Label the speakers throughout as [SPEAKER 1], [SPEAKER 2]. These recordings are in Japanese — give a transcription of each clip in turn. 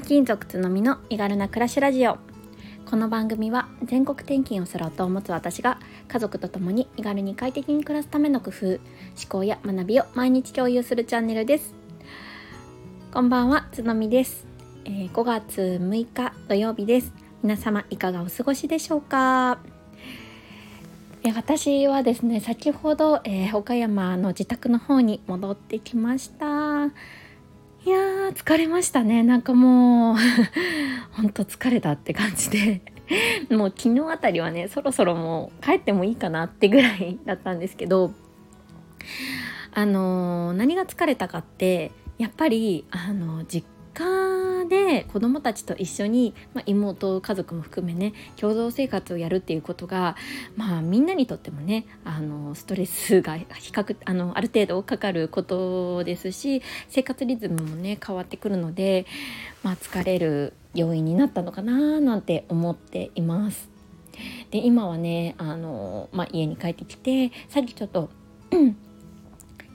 [SPEAKER 1] 転勤族つのみの身軽な暮らしラジオ。この番組は全国転勤をする夫を持つ私が家族と共に身軽に快適に暮らすための工夫思考や学びを毎日共有するチャンネルです。こんばんはつのみです、えー、5月6日土曜日です。皆様いかがお過ごしでしょうか？え私はですね先ほど、えー、岡山の自宅の方に戻ってきました。いやー疲れましたね。なんかもうほんと疲れたって感じで。もう昨日あたりはねそろそろもう帰ってもいいかなってぐらいだったんですけどあのー、何が疲れたかってやっぱりあの実家で子供たちと一緒に、まあ、妹家族も含めね共同生活をやるっていうことが、まあ、みんなにとってもねあのストレスが比較あのある程度かかることですし生活リズムもね変わってくるので、まあ、疲れる要因になったのかななんて思っています。で今はねあの、まあ、家に帰ってきてさっきちょっと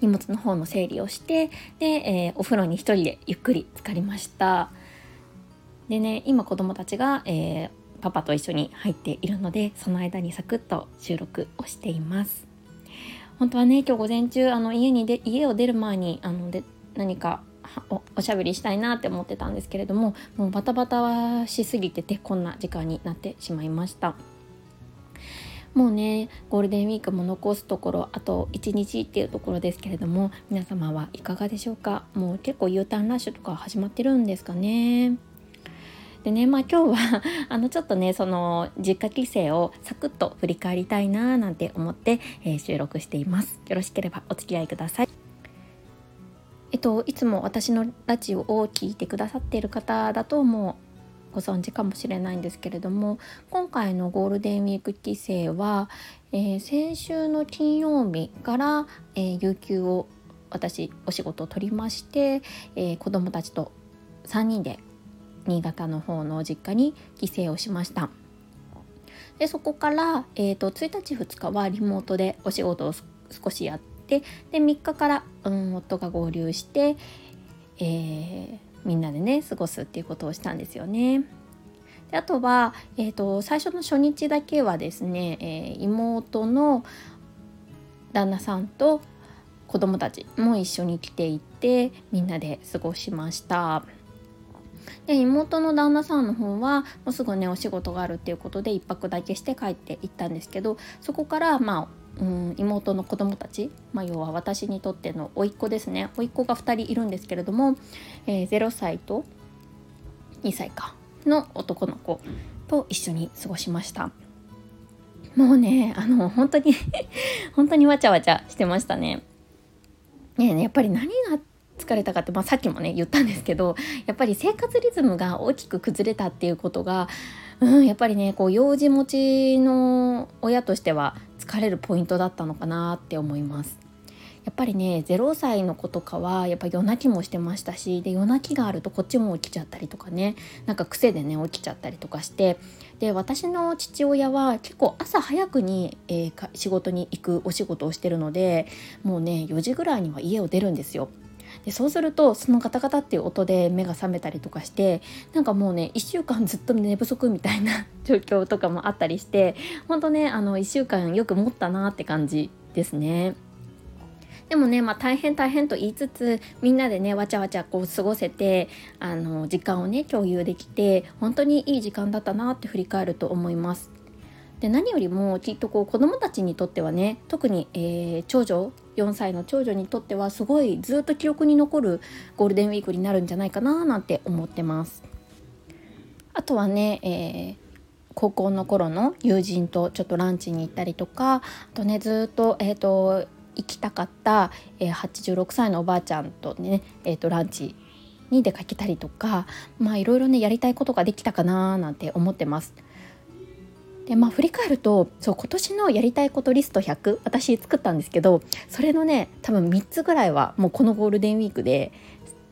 [SPEAKER 1] 荷物の方の整理をしてで、えー、お風呂に一人でゆっくり浸かりました。でね今子供たちが、えー、パパと一緒に入っているのでその間にサクッと収録をしています。本当はね今日午前中あの家にで家を出る前にあので何かおおしゃべりしたいなって思ってたんですけれどももうバタバタしすぎててこんな時間になってしまいました。もうねゴールデンウィークも残すところあと1日っていうところですけれども皆様はいかがでしょうか？もう結構 U ターンラッシュとか始まってるんですかね。でねまあ今日は あのちょっとねその実家帰省をサクッと振り返りたいななんて思って、えー、収録しています。よろしければお付き合いください。えっといつも私のラジオを聴いてくださっている方だともご存知かもしれないんですけれども今回のゴールデンウィーク帰省は、えー、先週の金曜日から、えー、有給を私お仕事を取りまして、えー、子どもたちと3人で新潟の方の実家に帰省をしました。でそこから、えーと、1日2日はリモートでお仕事を少しやってで3日から、うん、夫が合流して、えー、みんなでね過ごすっていうことをしたんですよね。であとは、えーと、最初の初日だけはですね、えー、妹の旦那さんと子供たちも一緒に来ていてみんなで過ごしました。で妹の旦那さんの方はもうすぐねお仕事があるっていうことで1泊だけして帰って行ったんですけどそこからまあうん妹の子供たち、まあ、要は私にとっての甥っ子ですね。甥っ子が2人いるんですけれども、えー、0歳と2歳かの男の子と一緒に過ごしました。もうねあの本当に本当にわちゃわちゃしてましたね。ねやっぱり何が疲れたかって、まあ、さっきもね言ったんですけどやっぱり生活リズムが大きく崩れたっていうことが、うん、やっぱりねこう幼児持ちの親としては疲れるポイントだったのかなって思います。やっぱりね0歳の子とかはやっぱ夜泣きもしてましたしで夜泣きがあるとこっちも起きちゃったりとかねなんか癖でね起きちゃったりとかしてで私の父親は結構朝早くに、えー、仕事に行くお仕事をしてるのでもうね4時ぐらいには家を出るんですよ。でそうするとそのガタガタっていう音で目が覚めたりとかしてなんかもうね1週間ずっと寝不足みたいな 状況とかもあったりしてほんとねあの1週間よく持ったなって感じですね。でもね、まあ、大変大変と言いつつみんなでねわちゃわちゃこう過ごせてあの時間をね共有できて本当にいい時間だったなって振り返ると思います。で何よりもきっとこう子どもたちにとってはね特に、えー、長女4歳の長女にとってはすごいずっと記憶に残るゴールデンウィークになるんじゃないかななんて思ってます。あとはね、えー、高校の頃の友人とちょっとランチに行ったりとかあとねずっと,、えーと、行きたかった、えー、86歳のおばあちゃんとね、えーとランチに出かけたりとかまあいろいろねやりたいことができたかななんて思ってます。でまあ振り返るとそう今年のやりたいことリスト100私作ったんですけどそれのね多分3つぐらいはもうこのゴールデンウィークで、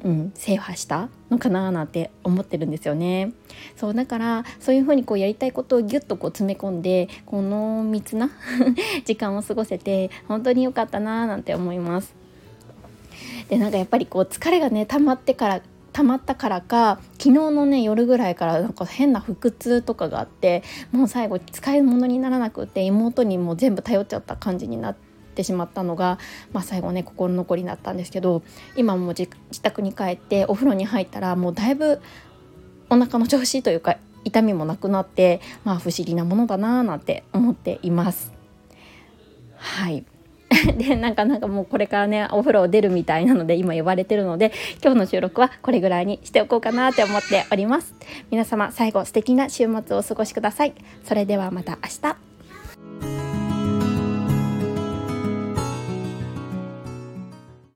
[SPEAKER 1] うん、制覇したのかななんて思ってるんですよね。そうだからそういう風にこうやりたいことをギュッとこう詰め込んでこの密な 時間を過ごせて本当に良かったななんて思います。でなんかやっぱりこう疲れがね溜まってから溜まったからか昨日のね夜ぐらいからなんか変な腹痛とかがあってもう最後使い物にならなくて妹にもう全部頼っちゃった感じになって。しまったのが、まあ、最後ね心残りになったんですけど今も自宅に帰ってお風呂に入ったらもうだいぶお腹の調子というか痛みもなくなってまあ不思議なものだなーなんて思っています。はい でなんかなんかもうこれからねお風呂を出るみたいなので今呼ばれてるので今日の収録はこれぐらいにしておこうかなって思っております。皆様最後素敵な週末をお過ごしください。それではまた明日。